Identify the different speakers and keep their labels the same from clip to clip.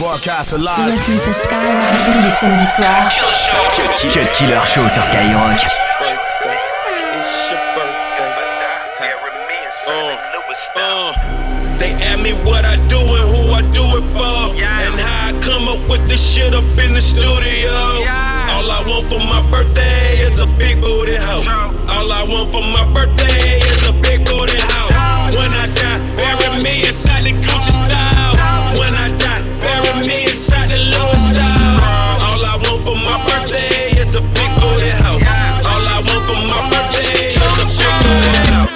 Speaker 1: Broadcast live.
Speaker 2: Listen to Skyrock tous les samedis soirs.
Speaker 3: Cut Killer Show sur Skyrock.
Speaker 4: It's your birthday. Uh, uh, they ask me what I do and who I do it for. And how I come up with this shit up in the studio. All I want for my birthday is a big booty hoe. All I want for my birthday is a big booty hoe. When I die, bury me inside the Gucci style. When I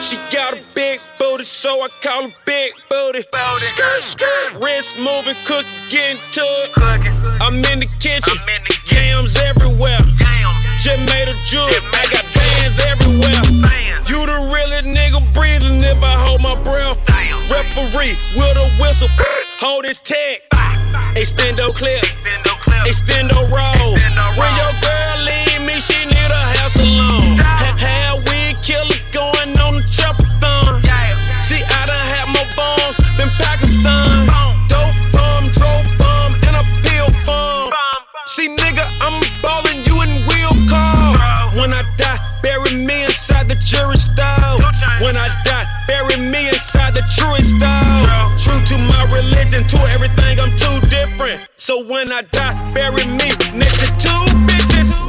Speaker 4: She got a big booty, so I call her big booty. Skirt, skirt, wrist moving, cook, getting to it. I'm in the kitchen, yams everywhere. Just made a jewel, I got bands everywhere. You the realest nigga breathing if I hold my breath. Referee with a whistle, hold his tag. Extendo clip, extendo roll. When your religion, to everything, I'm too different. So when I die, bury me next to two bitches.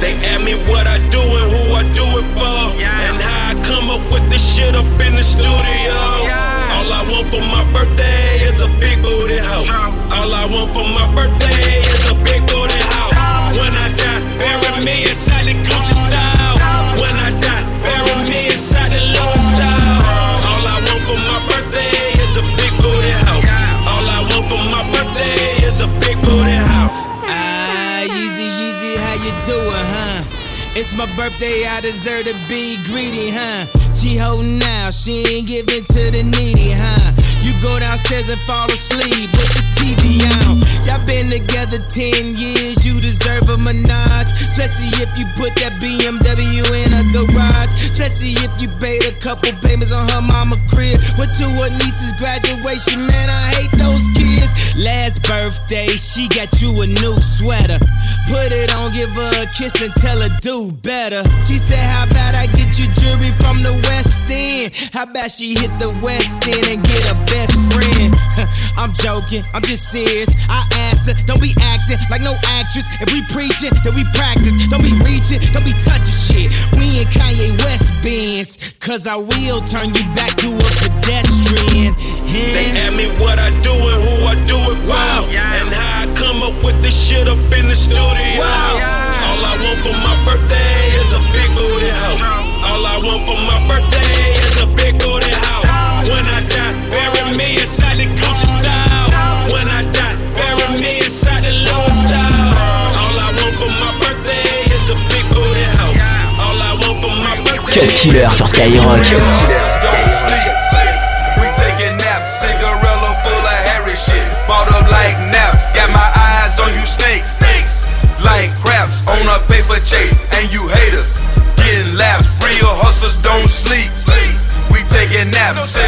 Speaker 4: They ask me what I do and who I do it for. And how I come up with this shit up in the studio. All I want for my birthday is a big booty hoe. All I want for my birthday
Speaker 5: It's my birthday, I deserve to be greedy, huh? She holding now, she ain't giving to the needy, huh? You go downstairs and fall asleep with the TV on. Together 10 years, you deserve a menage. Especially if you put that BMW in a garage. Especially if you paid a couple payments on her mama crib. Went to her niece's graduation, man, I hate those kids. Last birthday, she got you a new sweater. Put it on, give her a kiss and tell her do better. She said, How about I get you jewelry from the West End? How about she hit the West End and get a best friend? I'm joking, I'm just serious. I asked her, don't be acting like no actress. If we preaching, then we practice. Don't be reaching, don't be touching shit. We in Kanye West Benz, cause I will turn you back to a pedestrian.
Speaker 4: They ask me what I do and who I do it for. And how I come up with this shit up in the studio. All
Speaker 6: eyes on you snakes. Like on a paper chase. And you haters getting laps. Real hustlers don't sleep. We taking naps.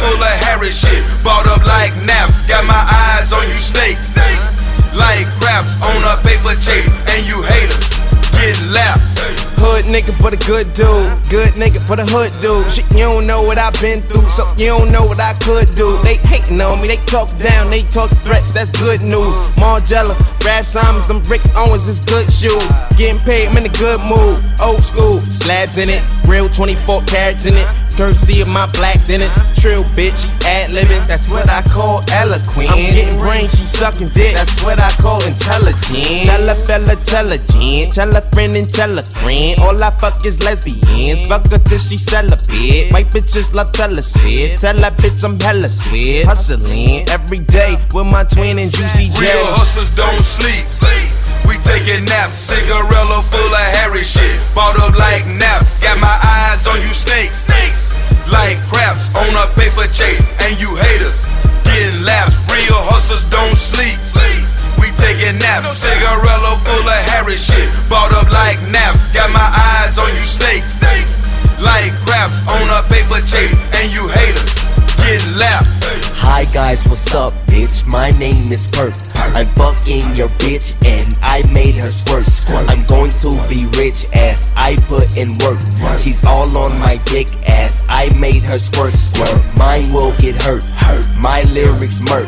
Speaker 6: Full of hairy shit. Bought up like naps. Got my eyes on you snakes. Like on a paper chase. And you haters getting.
Speaker 7: Hood nigga, but a good dude. Good nigga, but a hood dude. Shit, you don't know what I've been through, so you don't know what I could do. They hating on me, they talk down, they talk threats, that's good news. Margiela, Raf Simons, them Rick Owens is good shoes. Getting paid, I'm in a good mood. Old school, slabs in it, real 24 carats in it. Courtesy of my black dentists, trill bitch, she ad living. That's what I call eloquent. I'm getting brain, she sucking dick. That's what I call intelligent. Tell a fella, intelligent. Tell a friend and tell a friend. All I fuck is lesbians. Fuck her till she celibate. White bitches love us. Tell that bitch I'm hella sweet. Hustling every day with my twin and Juicy J.
Speaker 6: Real hustlers don't sleep. We taking naps, cigarella full of hairy shit. Bought up like naps, got my eyes on you snakes. Like craps on a paper chase, and you haters getting laps. Real hustlers don't sleep. We taking naps, cigarella full of hairy shit. Bought up like naps, got my eyes on you snakes. Like craps on a paper chase, and you haters getting.
Speaker 8: Hi guys, what's up, bitch? My name is Perk. I'm fucking your bitch and I made her squirt. I'm going to be rich ass I put in work. She's all on my dick ass. I made her squirt squirt. Mine will get hurt. My lyrics murk.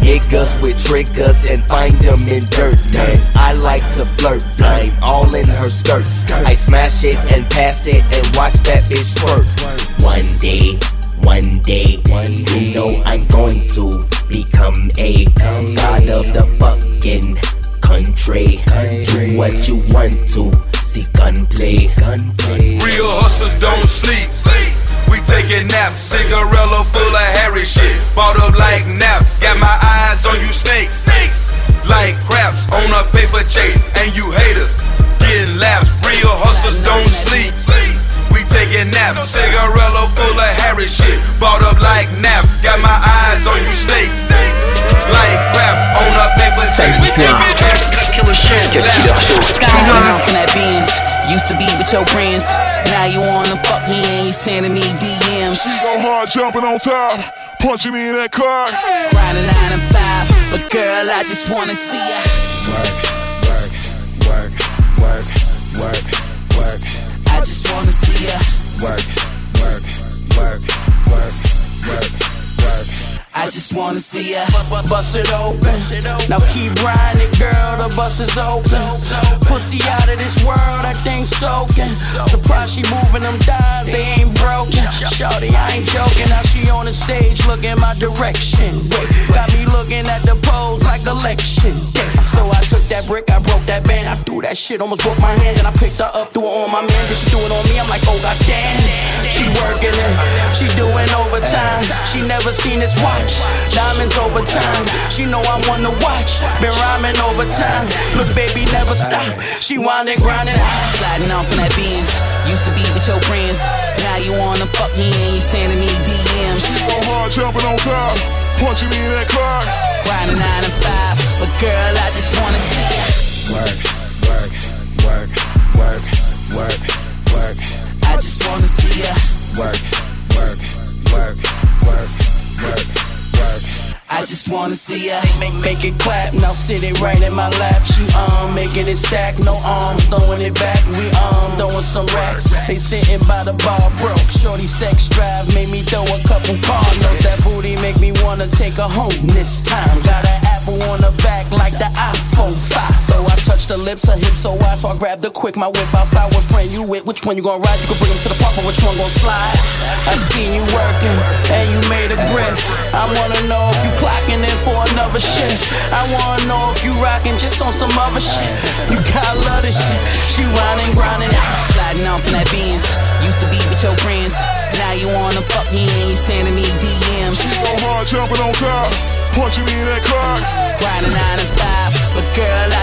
Speaker 8: Niggas with triggers and find them in dirt. Man, I like to flirt. I'm all in her skirt. I smash it and pass it and watch that bitch twerk. One day. One day, one you know I'm going to become a god of the fucking country. Do what you want to, see gunplay. gunplay.
Speaker 6: Real hustlers don't sleep. We taking naps, cigarella full of Harry shit. Bought up like naps, got my eyes on you snakes. Like craps on a paper chase, and you haters getting laps. Real hustlers don't sleep. sleep. We taking naps, cigarella full of Harry shit. Bought up like naps, got my eyes on you snakes. Like craps on a paper
Speaker 8: Samedi
Speaker 6: chase.
Speaker 8: soir. Cut Killer Show.
Speaker 9: Skyline off in that Benz. Used to be with your friends. Now you wanna fuck me and you sending me DMs.
Speaker 10: Go hard jumping on top, punching me in that car.
Speaker 9: Grinding nine and five. But girl, I just wanna see ya. I just wanna work, work. I just wanna see ya. Bust it open. Now keep riding girl. The bus is open. Pussy out of this world, that thing soaking. Surprised she moving them dials, they ain't broken. Shorty, I ain't joking. Now she on the stage looking my direction. Got me looking at the pose like election. That shit, almost broke my hand. And I picked her up, threw her on my man. Then she threw it on me. I'm like, oh god damn. She working it, she doing overtime. She never seen this watch. Diamonds over time. She know I'm wanna watch. Been rhyming over time. Look, baby, never stop. She winding, grinding. Sliding off in that Benz. Used to be with your friends. Now you wanna fuck me and you sending me DMs.
Speaker 10: She Go hard jumping on top, punching me in that car.
Speaker 9: Grinding nine and five. But girl, I just wanna see ya. I just wanna see ya. Work, work, work, work, work, work. I just wanna see ya make, make it clap. Now sit it right in my lap. She um making it stack, no arms, throwing it back. We um throwing some racks. They sitting by the bar broke. Shorty sex drive made me throw a couple car notes. That booty make me wanna take her home this time. Got an apple on the back like the iPhone 5. So I touched her lips, her hips so wide, so I grabbed the quick. My whip outside, what friend you with? Which one you gonna ride? You can bring him to the park, but which one gon' slide? I seen you working and you made a grip. I wanna know if you clocking in for another shit. I wanna know if you rocking just on some other shit. You gotta love this shit. She riding, grinding, sliding off in that Benz. Used to be with your friends. Now you wanna fuck me and you sending me DMs.
Speaker 10: Go hard jumping on top, punching me in that car.
Speaker 9: Grinding nine and five, but girl,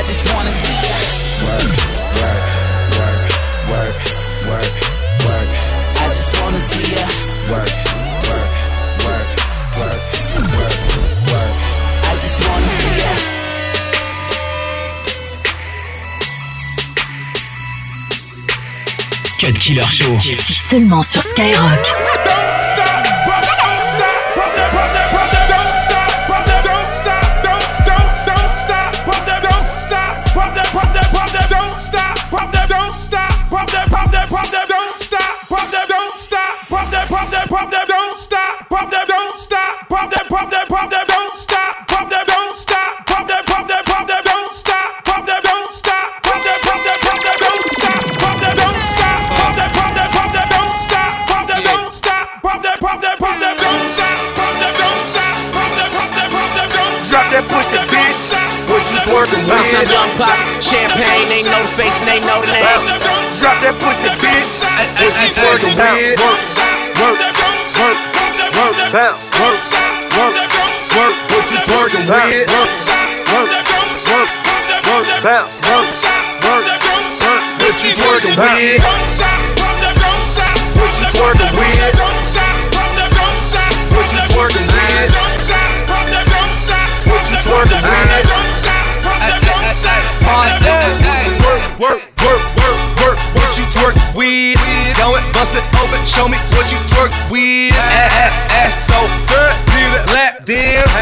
Speaker 8: Killer Show.
Speaker 11: Seulement sur Skyrock.
Speaker 1: That pussy, bitch. What you twerking
Speaker 12: Bounce
Speaker 1: with?
Speaker 12: and blunt pop, champagne, they know the face and they know the name.
Speaker 1: Drop that pussy, bitch. What you twerking with? Work, work, work, work, bounce, work, work, work. What you twerking with? Work, work, work, work, bounce, work, work, work. What you twerking with? What you twerking with? work, work, work, work, work, work, what you twerk with? Go it, bust it open, show me what you twerk with. Ass, dance.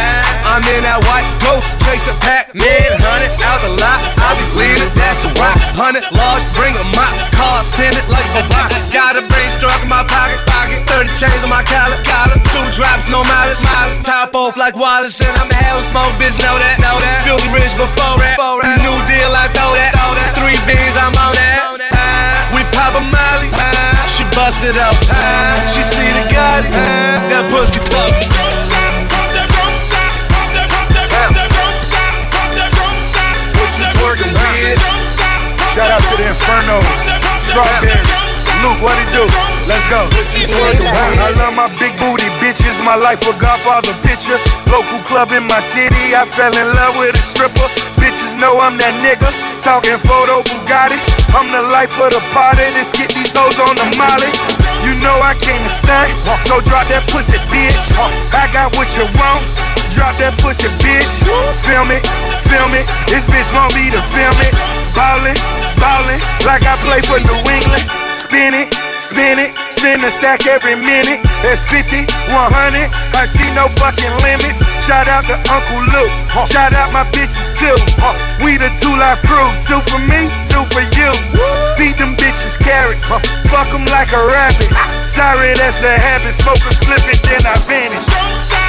Speaker 1: I'm in that white ghost, chasing Pac-Man. Hundred out the lot, I be winning, that's a rock. Hundred large, bring a mop, car, send it like a rock. Got a brain struck in my pocket, pocket, 30 chains on my collar, collar. Two drops, no mileage, mileage. Top off like Wallace, and I'm a hell smoke, bitch, know that, know that. Filthy rich before that. New deal, I throw that. Three beans, I'm on that. Uh, we pop a molly, uh, she bust it up. Uh, she see the Gotti, that pussy tough.
Speaker 10: Twerking kid. Shout out to the Infernos. Strawberries. Luke, what it do? Let's go. I love my big booty bitches. My life a Godfather picture. Local club in my city. I fell in love with a stripper. Bitches know I'm that nigga. Talking photo Bugatti. I'm the life of the party. Let's get these hoes on the molly. You know I came to stunt, so drop that pussy, bitch. I got what you want. Drop that pussy, bitch. Film it, film it. This bitch want me to film it. Ballin', ballin', like I play for New England. Spin it, spin it, spin the stack every minute. That's 50, 100. I see no fucking limits. Shout out to Uncle Luke. Shout out my bitches too. We the two life crew. Two for me, two for you. Feed them bitches carrots. Fuck them like a rabbit. Sorry, that's a habit. Smoke a split it, then I vanish.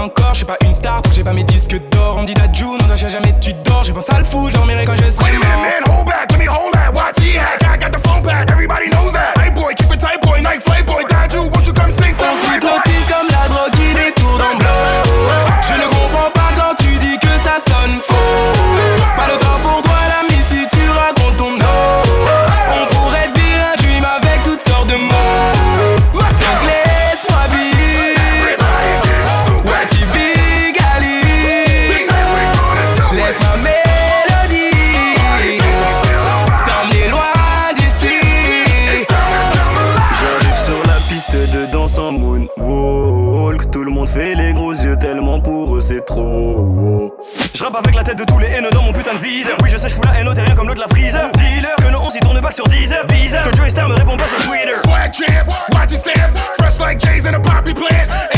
Speaker 11: Encore. Je suis pas
Speaker 10: J's in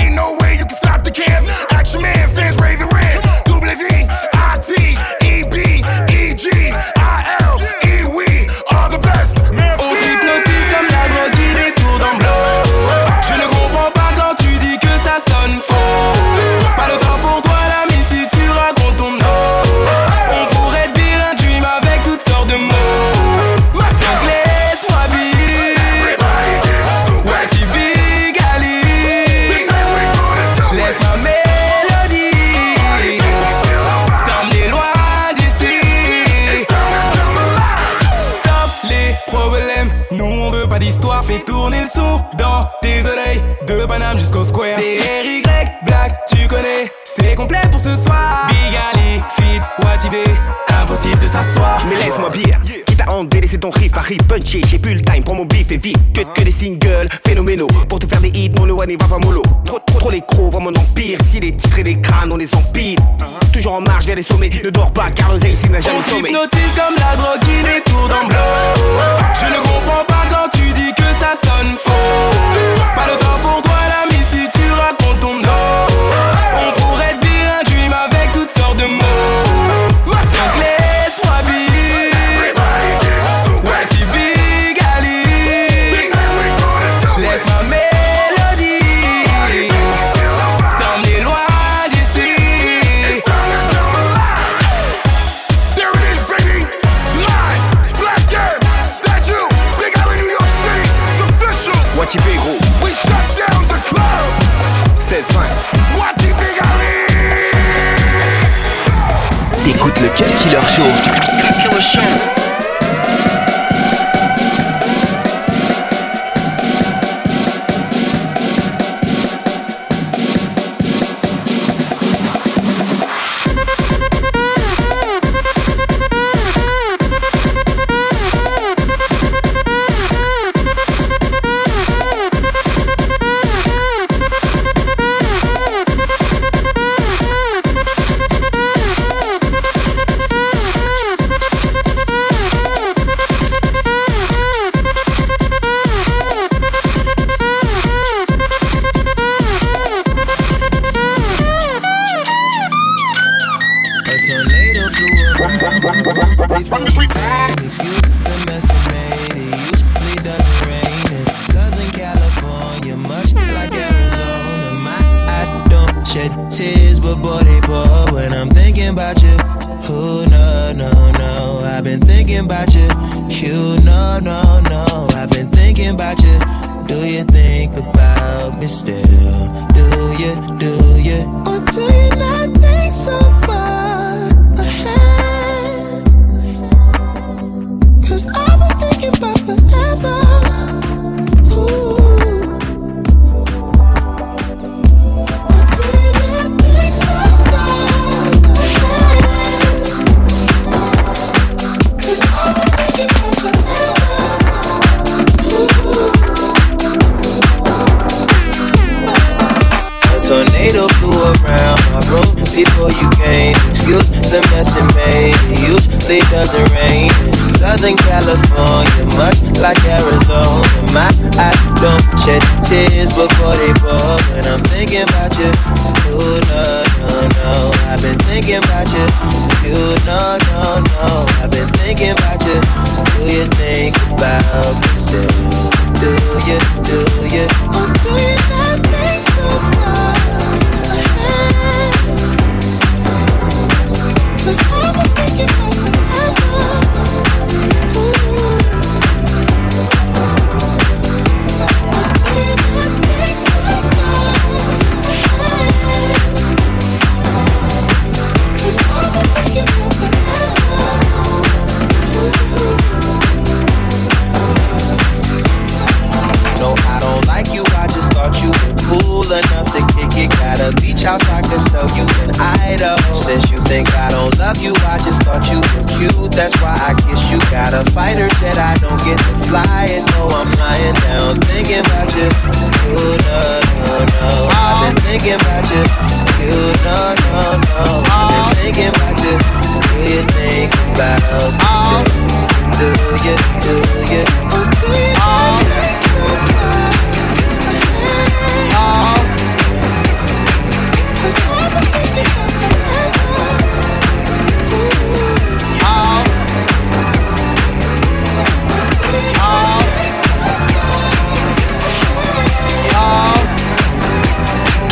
Speaker 11: de Paname jusqu'au square. DRY, Black, tu connais, c'est complet pour ce soir. Big Ali, Feed, Watibé, impossible de s'asseoir.
Speaker 12: Mais laisse-moi bien, quitte à en délaisser ton riff, Harry punchy, j'ai plus le time pour mon bif et vite, que, que des singles phénoménaux, pour te faire des hits, non le one va pas mollo, trop trop trop les crocs, vraiment empire, si les titres et les crânes on les empile, toujours en marche vers les sommets, ne dors pas car l'oseille ici n'a jamais
Speaker 11: On s'hypnotise comme la drogue qui détourne en blanc Je ne comprends pas quand tu dis que ça sonne faux. Pas le temps pour toi l'ami si tu racontes ton nom. On pourrait te dire un avec toutes sortes de mots
Speaker 7: Do you? Or do you Mess it made. Usually doesn't rain in Southern California, much like Arizona. My eyes don't shed tears before they pour when I'm thinking about you. Oh no no no, I've been thinking about you. You no no no, I've been thinking about you. Do you think about me still? Do you do you? Do you not think so I've been to kick it. Got a beach house, I could sell you an idol. Since you think I don't love you, I just thought you were cute. That's why I kiss you. Got a fighter jet, I don't get to fly it. No, I'm lying down thinking about you. You, no, no, no. I've been thinking about you. You, no, no, no. I've been thinking about you. Do you think about me still? Do you, do you? Oh, do you uh-huh.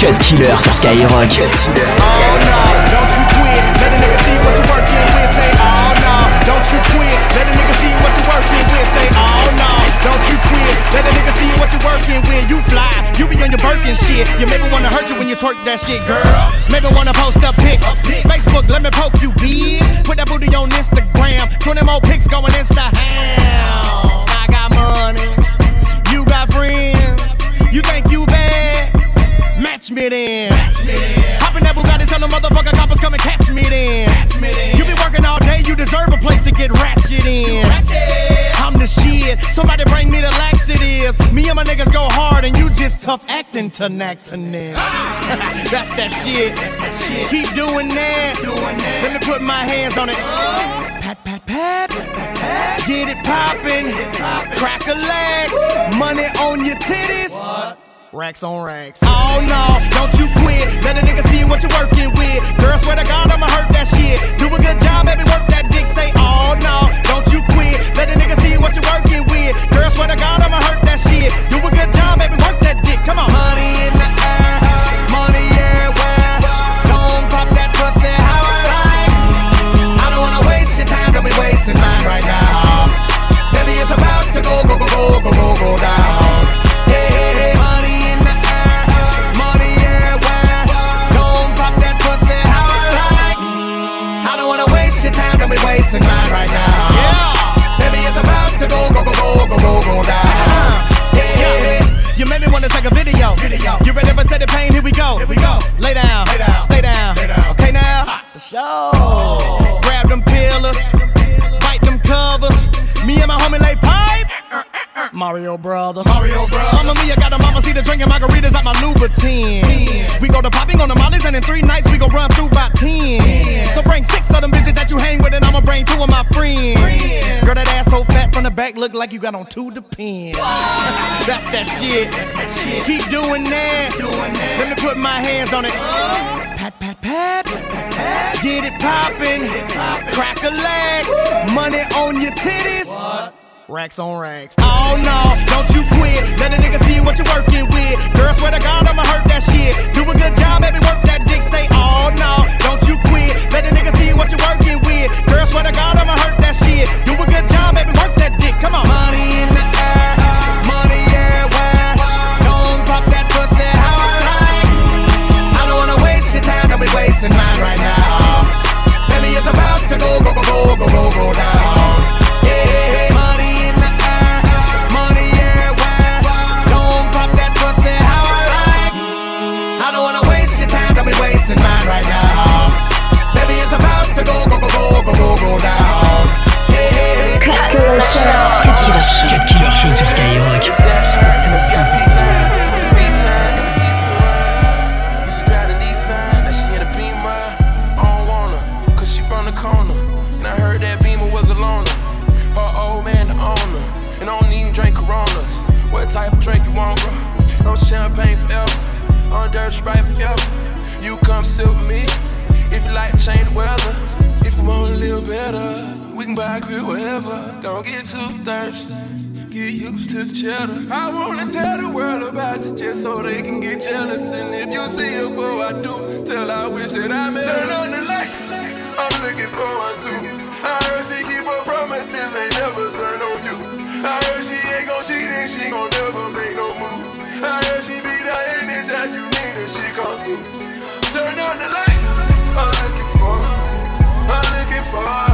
Speaker 3: Cut Killer sur Skyrock.
Speaker 13: Oh no, don't you quit. Let a nigga see what you're working with. Say, oh no, don't you quit. You. Let a nigga see what you're working with. You fly, you be on your Birkin shit. You maybe wanna hurt you when you twerk that shit, girl. Maybe wanna post up pics. Facebook, let me poke you, bitch. Put that booty on Instagram. 20 more pics going Insta. I got money, you got friends. You think you bad? Match me then. Hop in that Bugatti, tell the motherfucker coppers come and catch me then. You be working all day, you deserve a place to get ratchet in. The shit. Somebody bring me the laxatives. Me and my niggas go hard, and you just tough acting to knack to neck. That's that shit. Keep doing that. Let me put my hands on it. Pat, pat, pat. Get it poppin'. Crack a leg. Money on your titties. Racks on racks. Oh no, don't you quit. Let a nigga see what you're working with. Girl, swear to God, I'ma hurt that shit. Do a good job, baby, work that dick. Say, oh no, don't you quit. Let a nigga see what you're working with. Girl, swear to God, I'ma hurt that shit. Do a good job, baby, work that dick. Come on. Money in the air, money everywhere. Don't pop that pussy how I like. I don't wanna waste your time, don't be wasting mine right now. Baby, it's about to go, go, go, go, go, go, go down. gon' uh-huh. You made me wanna take a video. video. You ready for take pain? Here we go. Here we go. Lay down. Lay down. Stay down. Stay down. Okay now. Hot. For show. Mario Brothers. Mario Brothers. Mama Mia got a mama see the drinking margaritas at my Louboutin. We go to popping on the mollies and in three nights we go run through about ten. So bring six of them bitches that you hang with and I'ma bring two of my friends. Girl, that ass so fat from the back look like you got on two depends. That's that shit. Keep doing that. Let me put my hands on it. Uh-huh. Pat, pat, pat. Get it poppin'. Crack a leg. Money on your titties. Racks on racks. Oh no, don't you quit. Let a nigga see what you're working with. Girl, swear to God, I'ma hurt that shit. Do a good job, baby, work that dick. Say, oh no, don't you quit. Let a nigga see what you're working with. Girl, swear to God, I'ma hurt that shit. Do a good job, baby, work that dick. Come on. Money in the air, uh, money everywhere. Don't pop that pussy how I like. I don't wanna waste your time, be wasting mine right now. Baby, it's about to go, go, go, go, go, go, go down.
Speaker 14: Just so they can get jealous. And if you see her before I do, tell I wish that I met Turn on the lights. I'm looking for one too. I heard she keep her promises, ain't never turn on you. I heard she ain't gon' cheat and she gon' never make no move. I heard she be there anytime you need her, she come through. Turn on the lights. I'm looking for, I'm looking for.